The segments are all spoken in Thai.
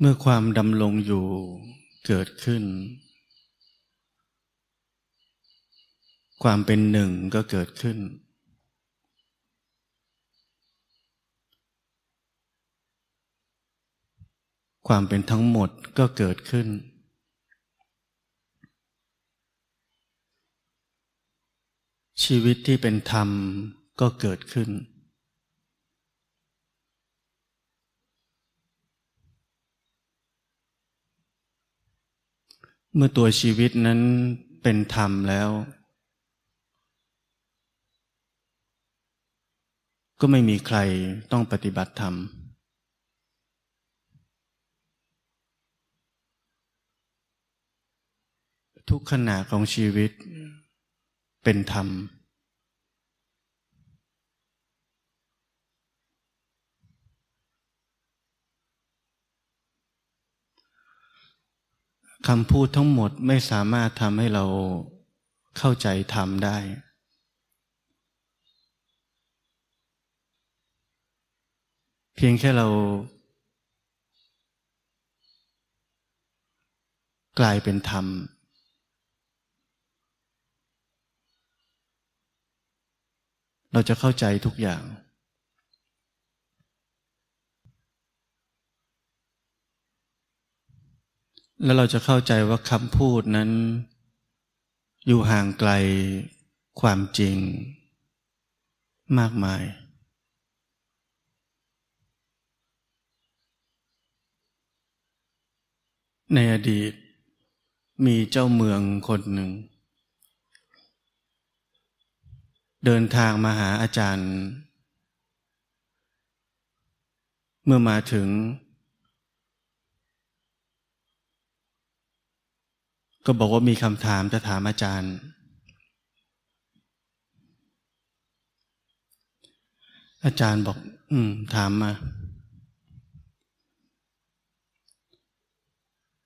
เมื่อความดำรงอยู่เกิดขึ้น ความเป็นหนึ่งก็เกิดขึ้น ความเป็นทั้งหมดก็เกิดขึ้น ชีวิตที่เป็นธรรมก็เกิดขึ้น เมื่อตัวชีวิตนั้นเป็นธรรมแล้ว ก็ไม่มีใครต้องปฏิบัติธรรม ทุกขณะของชีวิตเป็นธรรม คำพูดทั้งหมดไม่สามารถทำให้เราเข้าใจธรรมได้ เพียงแค่เรากลายเป็นธรรม เราจะเข้าใจทุกอย่าง แล้วเราจะเข้าใจว่าคำพูดนั้น อยู่ห่างไกลความจริง มากมาย ในอดีตมีเจ้าเมืองคนหนึ่ง เดินทางมาหาอาจารย์ เมื่อมาถึง ก็บอกว่ามีคำถามจะถามอาจารย์ อาจารย์บอก อืม ถามมา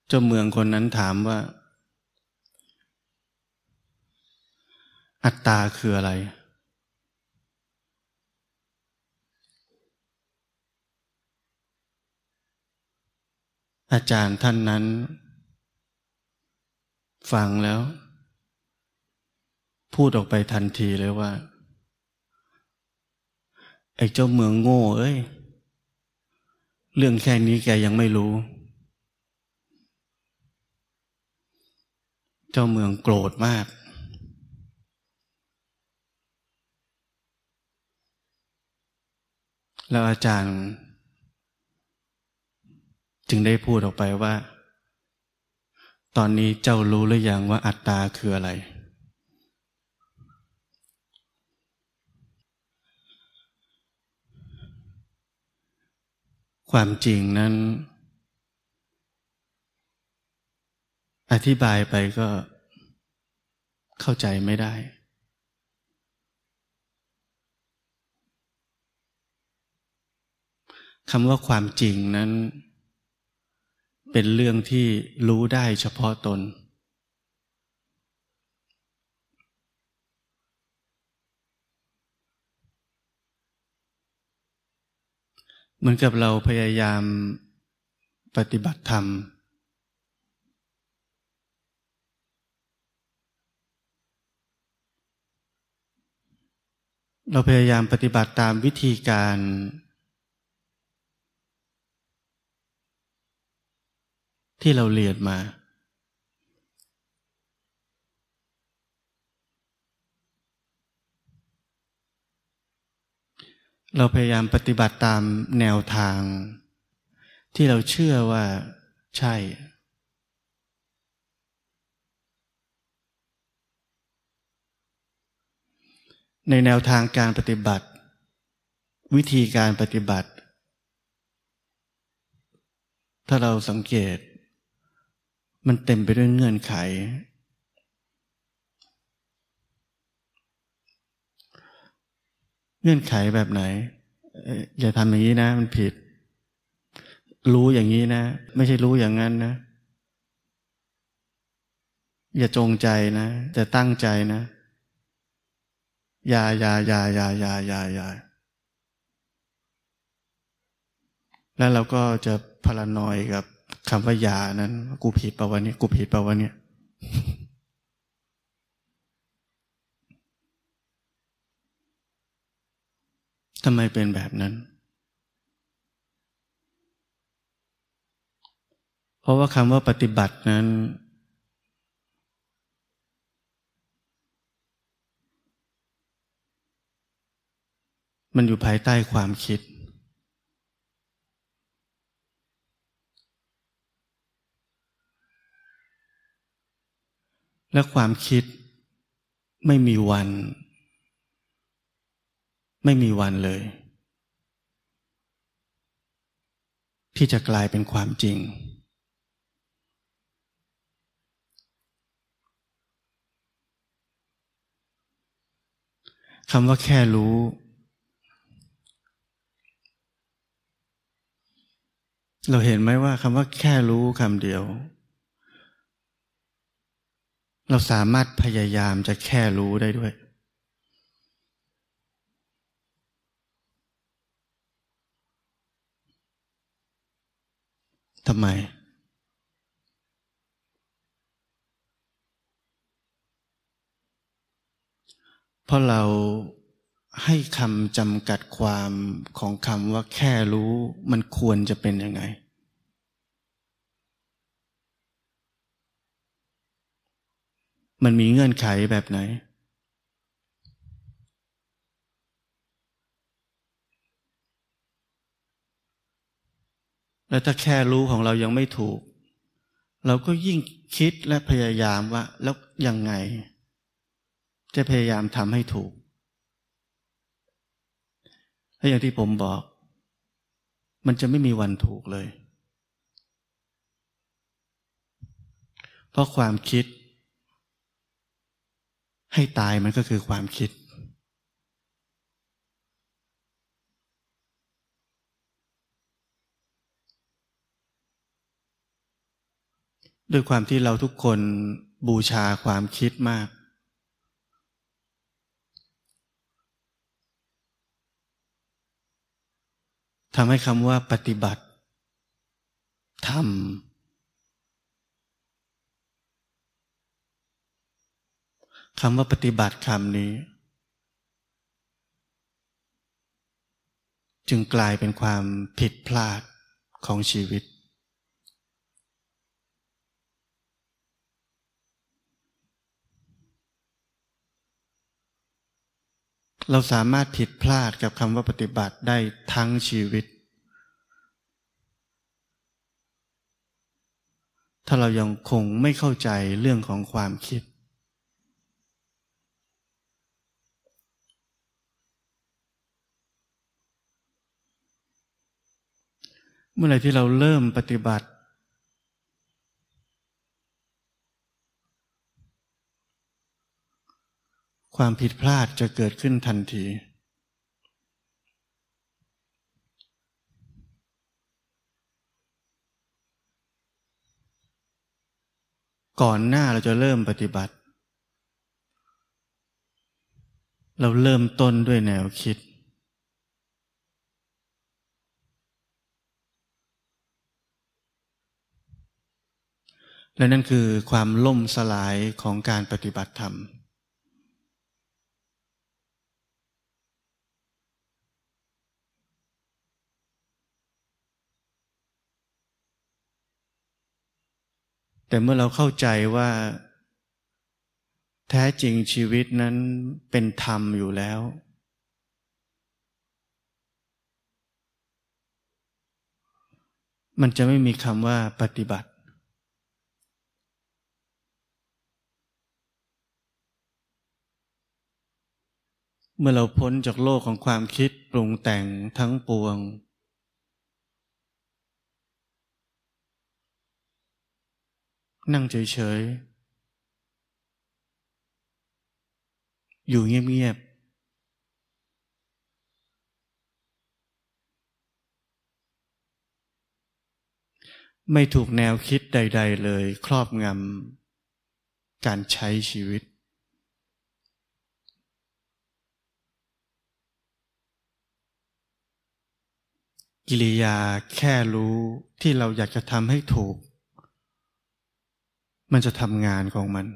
เจ้าเมืองคนนั้นถามว่า อัตตาคืออะไร อาจารย์ท่านนั้น ฟังแล้ว พูดออกไปทันทีเลยว่า ไอ้เจ้าเมืองโง่เอ้ย เรื่องแค่นี้แกยังไม่รู้ เจ้าเมืองโกรธมากแล้วอาจารย์ จึงได้พูดออกไปว่า ตอนนี้เจ้ารู้หรือยังว่าอัตตาคืออะไร ความจริงนั้น อธิบายไปก็เข้าใจไม่ได้ คำว่าความจริงนั้น เป็นเรื่องที่รู้ได้เฉพาะตน เหมือนกับเราพยายามปฏิบัติธรรม เราพยายามปฏิบัติตามวิธีการ ที่เราเรียนมา เราพยายามปฏิบัติตามแนวทาง ที่เราเชื่อว่าใช่ ในแนวทางการปฏิบัติ วิธีการปฏิบัติ ถ้าเราสังเกต มันเต็มไปด้วยเงื่อนไข เงื่อนไขแบบไหน อย่าทำอย่างนี้นะ มันผิด รู้อย่างนี้นะ ไม่ใช่รู้อย่างนั้นนะ อย่าจงใจนะจะตั้งใจนะอย่าอย่าอย่าอย่าอย่าอย่าอย่าแล้วเราก็จะพลานอยกับ คำว่าอย่านั้น กูผิดปะวะเนี่ยกูผิดปะวะเนี่ยทำไมเป็นแบบนั้น เพราะว่าคำว่าปฏิบัตินั้น มันอยู่ภายใต้ความคิด และความคิดไม่มีวัน ไม่มีวันเลย ที่จะกลายเป็นความจริง คำว่าแค่รู้เราเห็นไหมว่าคำว่าแค่รู้คำเดียว เราสามารถพยายามจะแค่รู้ได้ด้วย ทำไม เพราะเราให้คำจำกัดความของคำว่าแค่รู้มันควรจะเป็นยังไง มันมีเงื่อนไขแบบไหน แล้วถ้าแค่รู้ของเรายังไม่ถูก เราก็ยิ่งคิดและพยายามว่า แล้วยังไง จะพยายามทำให้ถูกถ้าอย่างที่ผมบอก มันจะไม่มีวันถูกเลย เพราะความคิด ให้ตายมันก็คือความคิด ด้วยความที่เราทุกคนบูชาความคิดมาก ทำให้คำว่าปฏิบัติทำ คำว่าปฏิบัติคำนี้ จึงกลายเป็นความผิดพลาดของชีวิต เราสามารถผิดพลาดกับคำว่าปฏิบัติได้ทั้งชีวิต ถ้าเรายังคงไม่เข้าใจเรื่องของความคิด เมื่อไหร่ที่เราเริ่มปฏิบัติ ความผิดพลาดจะเกิดขึ้นทันที ก่อนหน้าเราจะเริ่มปฏิบัติ เราเริ่มต้นด้วยแนวคิด และนั่นคือความล่มสลายของการปฏิบัติธรรม แต่เมื่อเราเข้าใจว่า แท้จริงชีวิตนั้นเป็นธรรมอยู่แล้วมันจะไม่มีคำว่าปฏิบัติ เมื่อเราพ้นจากโลกของความคิดปรุงแต่งทั้งปวง นั่งเฉยๆ อยู่เงียบๆ ไม่ถูกแนวคิดใด ๆ เลยครอบงำการใช้ชีวิต กิริยาแค่รู้ที่เราอยากจะทำให้ถูก มันจะทำงานของมัน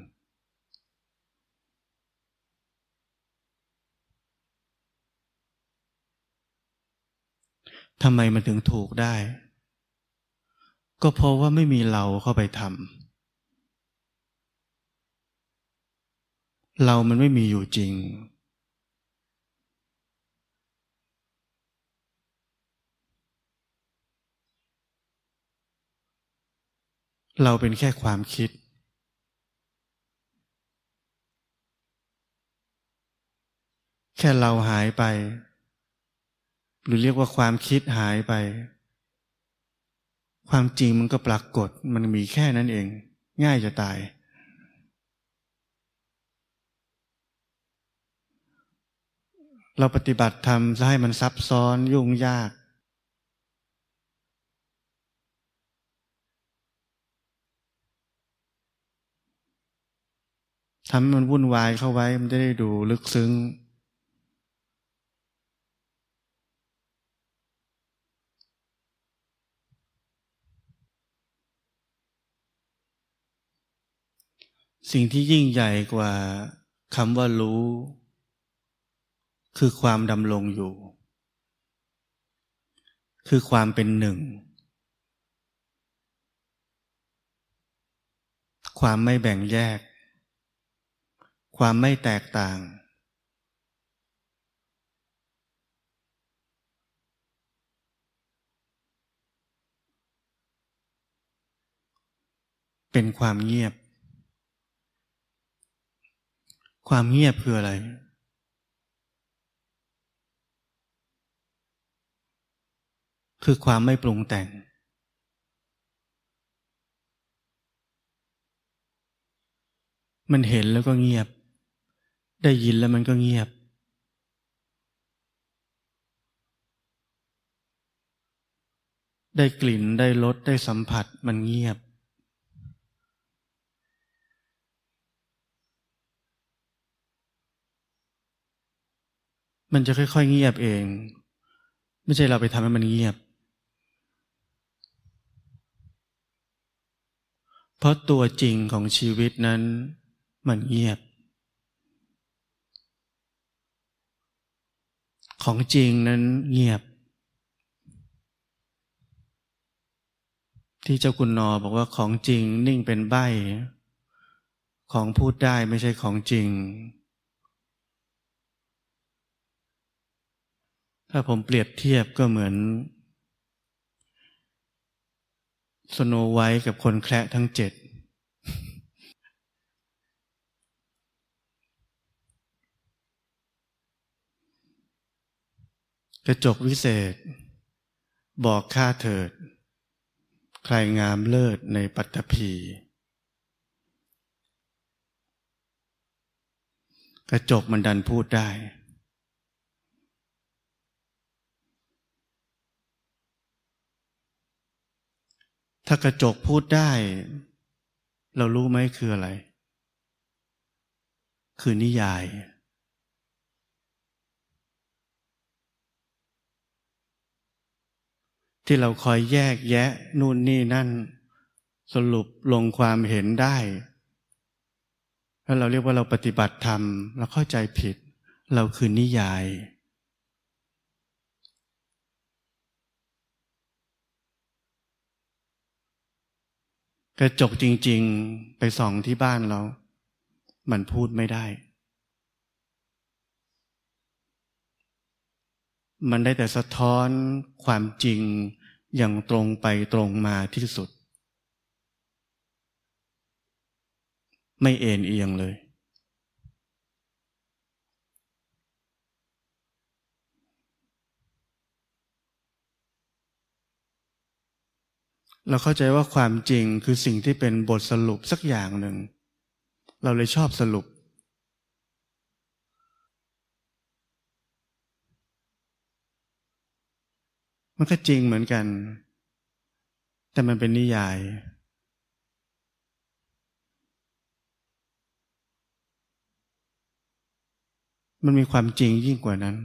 ทำไมมันถึงถูกได้ ก็เพราะว่าไม่มีเราเข้าไปทำเรามันไม่มีอยู่จริง เราเป็นแค่ความคิด แค่เราหายไป หรือเรียกว่าความคิดหายไป ความจริงมันก็ปรากฏมันมีแค่นั้นเอง ง่ายจะตาย เราปฏิบัติธรรมจะให้มันซับซ้อนยุ่งยาก ทำให้มันวุ่นวายเข้าไว้ มันจะได้ดูลึกซึ้ง สิ่งที่ยิ่งใหญ่กว่าคำว่ารู้ คือความดำรงอยู่ คือความเป็นหนึ่ง ความไม่แบ่งแยก ความไม่แตกต่าง เป็นความเงียบ ความเงียบคืออะไร คือความไม่ปรุงแต่งมันเห็นแล้วก็เงียบ ได้ยินแล้วมันก็เงียบ ได้กลิ่นได้รสได้สัมผัสมันเงียบ มันจะค่อยๆเงียบเอง ไม่ใช่เราไปทำให้มันเงียบ เพราะตัวจริงของชีวิตนั้นมันเงียบ ของจริงนั้นเงียบ ที่เจ้าคุณนอบอกว่าของจริงนิ่งเป็นใบของพูดได้ไม่ใช่ของจริง ถ้าผมเปรียบเทียบก็เหมือน สโนไวท์กับคนแคระทั้งเจ็ด กระจกวิเศษ บอกข้าเถิด ใครงามเลิศในปัตตภีกระจกมันดันพูดได้ ถ้ากระจกพูดได้ เรารู้ไหมคืออะไร คือนิยาย ที่เราคอยแยกแยะนู่นนี่นั่น สรุปลงความเห็นได้แล้วเราเรียกว่าเราปฏิบัติธรรมเราเข้าใจผิด เราคือนิยาย กระจกจริง ๆ ไปส่องที่บ้านเรา มันพูดไม่ได้ มันได้แต่สะท้อนความจริงอย่างตรงไปตรงมาที่สุด ไม่เอ็นเอียงเลย เราเข้าใจว่าความจริงคือสิ่งที่เป็นบทสรุปสักอย่างหนึ่ง เราเลยชอบสรุป มันก็จริงเหมือนกัน แต่มันเป็นนิยาย มันมีความจริงยิ่งกว่านั้น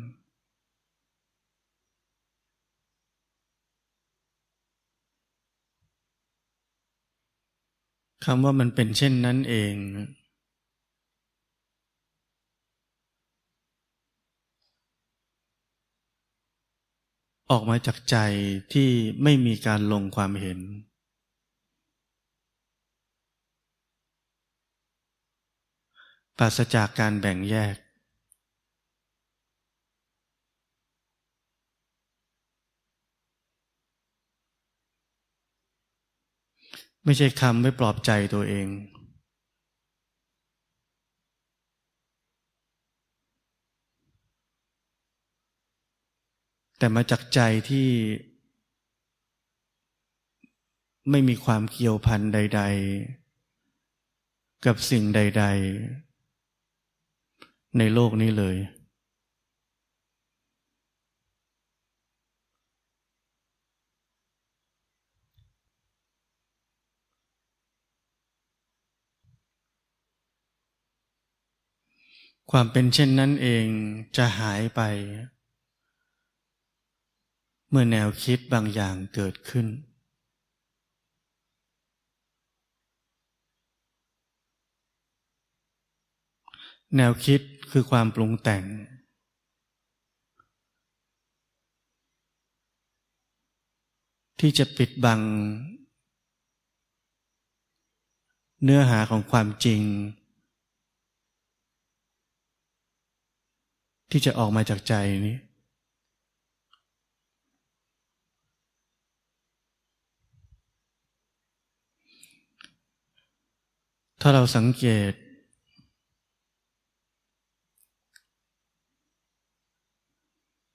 คำว่ามันเป็นเช่นนั้นเอง ออกมาจากใจที่ไม่มีการลงความเห็น ปราศจากการแบ่งแยก ไม่ใช่คำไว้ปลอบใจตัวเอง แต่มาจากใจที่ไม่มีความเกี่ยวพันใด ๆ กับสิ่งใด ๆ ในโลกนี้เลย ความเป็นเช่นนั้นเองจะหายไป เมื่อแนวคิดบางอย่างเกิดขึ้น แนวคิดคือความปรุงแต่ง ที่จะปิดบัง เนื้อหาของความจริง ที่จะออกมาจากใจนี้ ถ้าเราสังเกต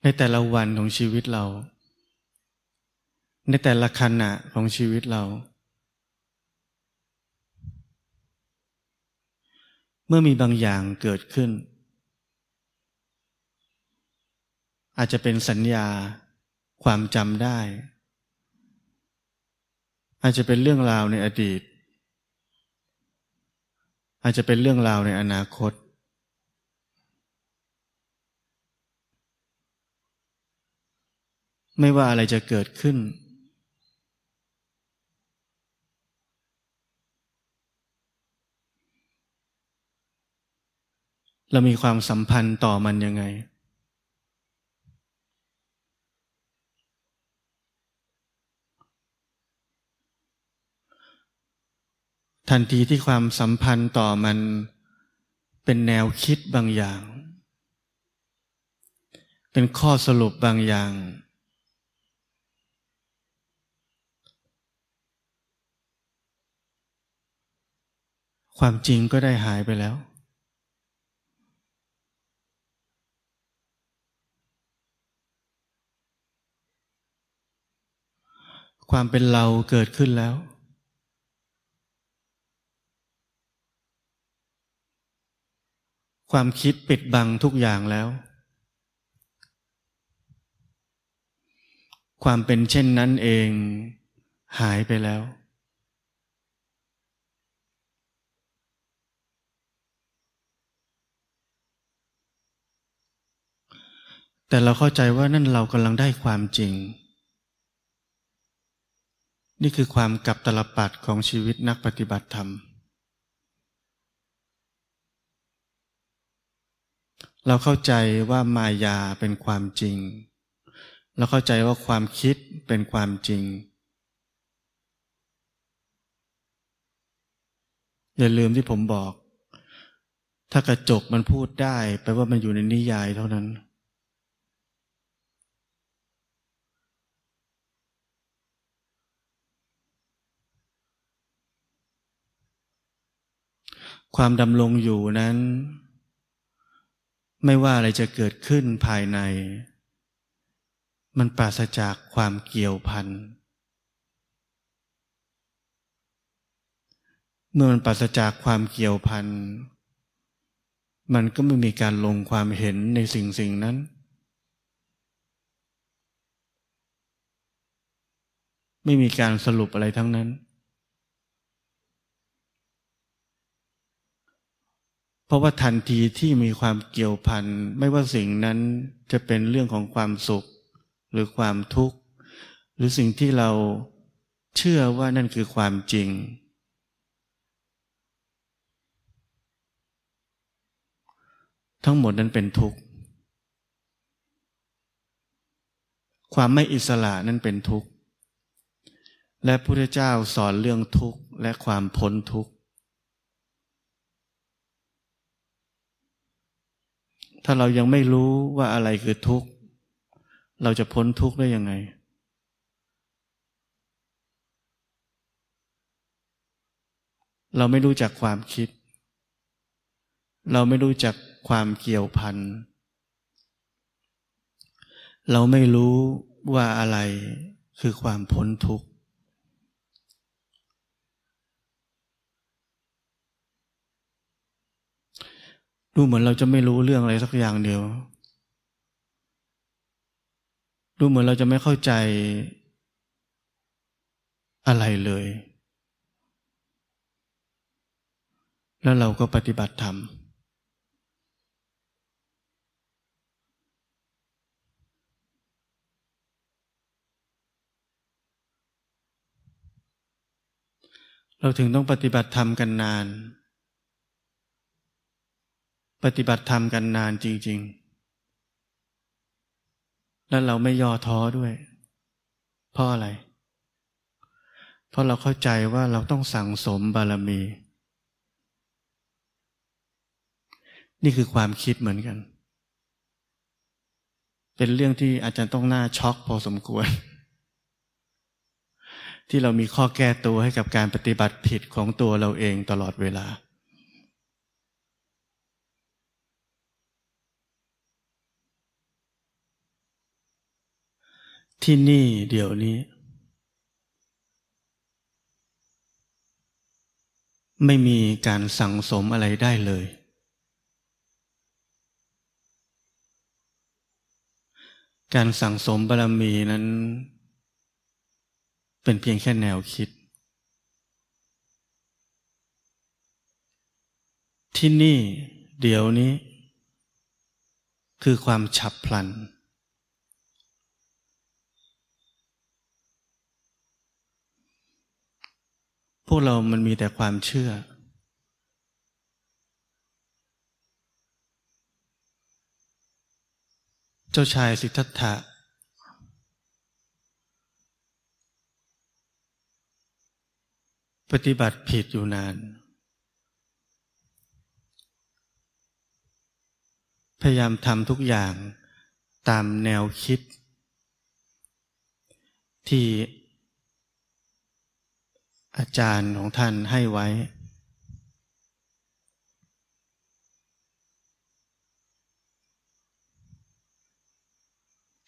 ในแต่ละวันของชีวิตเรา ในแต่ละขณะของชีวิตเรา เมื่อมีบางอย่างเกิดขึ้น อาจจะเป็นสัญญาความจำได้ อาจจะเป็นเรื่องราวในอดีต อาจจะเป็นเรื่องราวในอนาคต ไม่ว่าอะไรจะเกิดขึ้น เรามีความสัมพันธ์ต่อมันยังไง ทันทีที่ความสัมพันธ์ต่อมันเป็นแนวคิดบางอย่าง เป็นข้อสรุปบางอย่าง ความจริงก็ได้หายไปแล้ว ความเป็นเราเกิดขึ้นแล้ว ความคิดปิดบังทุกอย่างแล้ว ความเป็นเช่นนั้นเองหายไปแล้ว แต่เราเข้าใจว่านั่นเรากำลังได้ความจริง นี่คือความกับตลปัดของชีวิตนักปฏิบัติธรรม เราเข้าใจว่ามายาเป็นความจริง เราเข้าใจว่าความคิดเป็นความจริง อย่าลืมที่ผมบอก ถ้ากระจกมันพูดได้แปลว่ามันอยู่ในนิยายเท่านั้นความดำรงอยู่นั้น ไม่ว่าอะไรจะเกิดขึ้นภายใน มันปราศจากความเกี่ยวพัน เมื่อมันปราศจากความเกี่ยวพัน มันก็ไม่มีการลงความเห็นในสิ่งสิ่งนั้น ไม่มีการสรุปอะไรทั้งนั้น เพราะว่าทันทีที่มีความเกี่ยวพันไม่ว่าสิ่งนั้นจะเป็นเรื่องของความสุข หรือความทุกข์ หรือสิ่งที่เราเชื่อว่านั่นคือความจริง ทั้งหมดนั้นเป็นทุกข์ ความไม่อิสระนั้นเป็นทุกข์ และพระพุทธเจ้าสอนเรื่องทุกข์และความพ้นทุกข์ ถ้าเรายังไม่รู้ว่าอะไรคือทุกข์ เราจะพ้นทุกข์ได้ยังไง เราไม่รู้จักความคิด เราไม่รู้จักความเกี่ยวพัน เราไม่รู้ว่าอะไรคือความพ้นทุกข์ ดูเหมือนเราจะไม่รู้เรื่องอะไรสักอย่างเดียว ดูเหมือนเราจะไม่เข้าใจอะไรเลย แล้วเราก็ปฏิบัติธรรม เราถึงต้องปฏิบัติธรรมกันนาน ปฏิบัติธรรมกันนานจริง ๆ แล้วเราไม่ย่อท้อด้วย เพราะอะไร เพราะเราเข้าใจว่าเราต้องสั่งสมบารมี นี่คือความคิดเหมือนกัน เป็นเรื่องที่อาจารย์ต้องหน่าช็อกพอสมควร ที่เรามีข้อแก้ตัวให้กับการปฏิบัติผิดของตัวเราเองตลอดเวลา ที่นี่เดี๋ยวนี้ ไม่มีการสั่งสมอะไรได้เลย การสั่งสมบารมีนั้น เป็นเพียงแค่แนวคิด ที่นี่เดี๋ยวนี้ คือความฉับพลัน วกเรามันมีแต่ความเชื่อ เจ้าชายสิทธัตถะปฏิบัติผิดอยู่นาน พยายามทำทุกอย่างตามแนวคิด ที่ อาจารย์ของท่านให้ไว้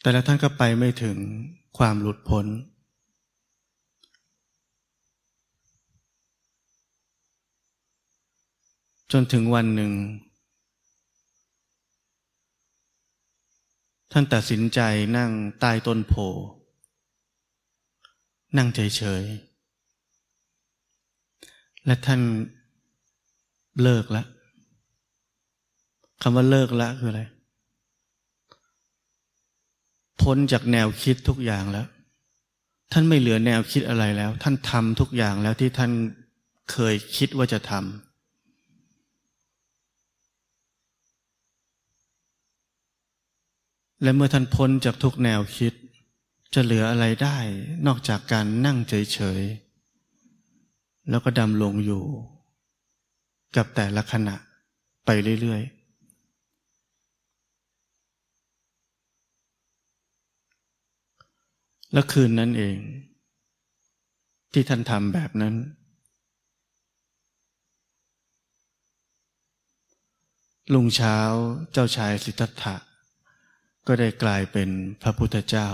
แต่ละท่านก็ไปไม่ถึงความหลุดพ้น จนถึงวันหนึ่ง ท่านตัดสินใจนั่งใต้ต้นโพนั่งเฉยๆ และท่านเลิกแล้วคำว่าเลิกแล้วคืออะไร พ้นจากแนวคิดทุกอย่างแล้ว ท่านไม่เหลือแนวคิดอะไรแล้ว ท่านทำทุกอย่างแล้วที่ท่านเคยคิดว่าจะทำและเมื่อท่านพ้นจากทุกแนวคิด จะเหลืออะไรได้ นอกจากการนั่งเฉยๆ แล้วก็ดำลงอยู่ กับแต่ละขณะไปเรื่อยๆและคืนนั้นเอง ที่ท่านทำแบบนั้น ลุงเช้าเจ้าชายสิทธัตถะ ก็ได้กลายเป็นพระพุทธเจ้า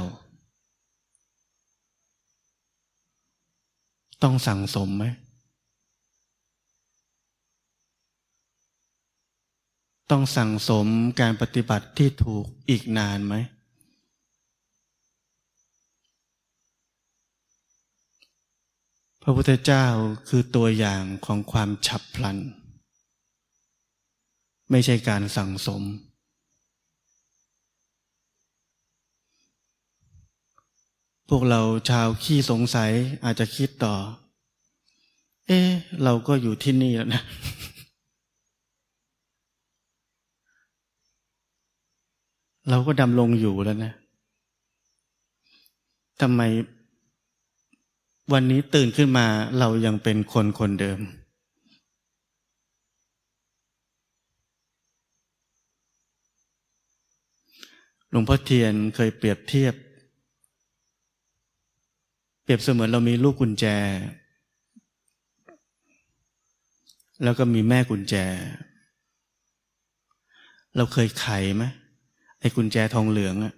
ต้องสั่งสมไหม ต้องสั่งสมการปฏิบัติที่ถูกอีกนานไหม พระพุทธเจ้าคือตัวอย่างของความฉับพลัน ไม่ใช่การสั่งสม พวกเราชาวขี้สงสัยอาจจะคิดต่อ เอ๊เราก็อยู่ที่นี่แล้วนะ เราก็ดำรงอยู่แล้วนะทำไมวันนี้ตื่นขึ้นมาเรายังเป็นคนคนเดิม หลวงพ่อเทียนเคยเปรียบเทียบ เปรียบเสมือนเรามีลูกกุญแจ แล้วก็มีแม่กุญแจ เราเคยไขไหม อ้กุญแจทองเหลืองอะ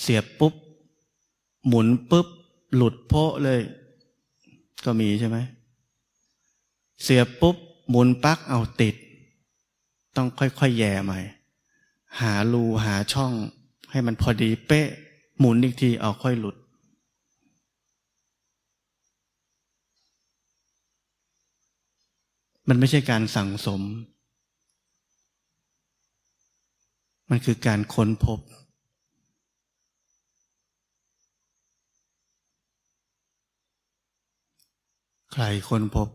เสียบปุ๊บ หมุนปุ๊บ หลุดโพะเลย ก็มีใช่ไหม เสียบปุ๊บ หมุนปักเอาติด ต้องค่อยๆแย่ใหม่ หารูหาช่อง ให้มันพอดีเป๊ะ หมุนอีกทีเอาค่อยหลุด มันไม่ใช่การสั่งสม มันคือการค้นพบ ใครค้นพบ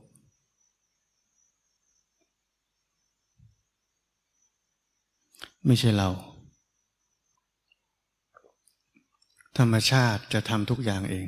ไม่ใช่เรา ธรรมชาติจะทำทุกอย่างเอง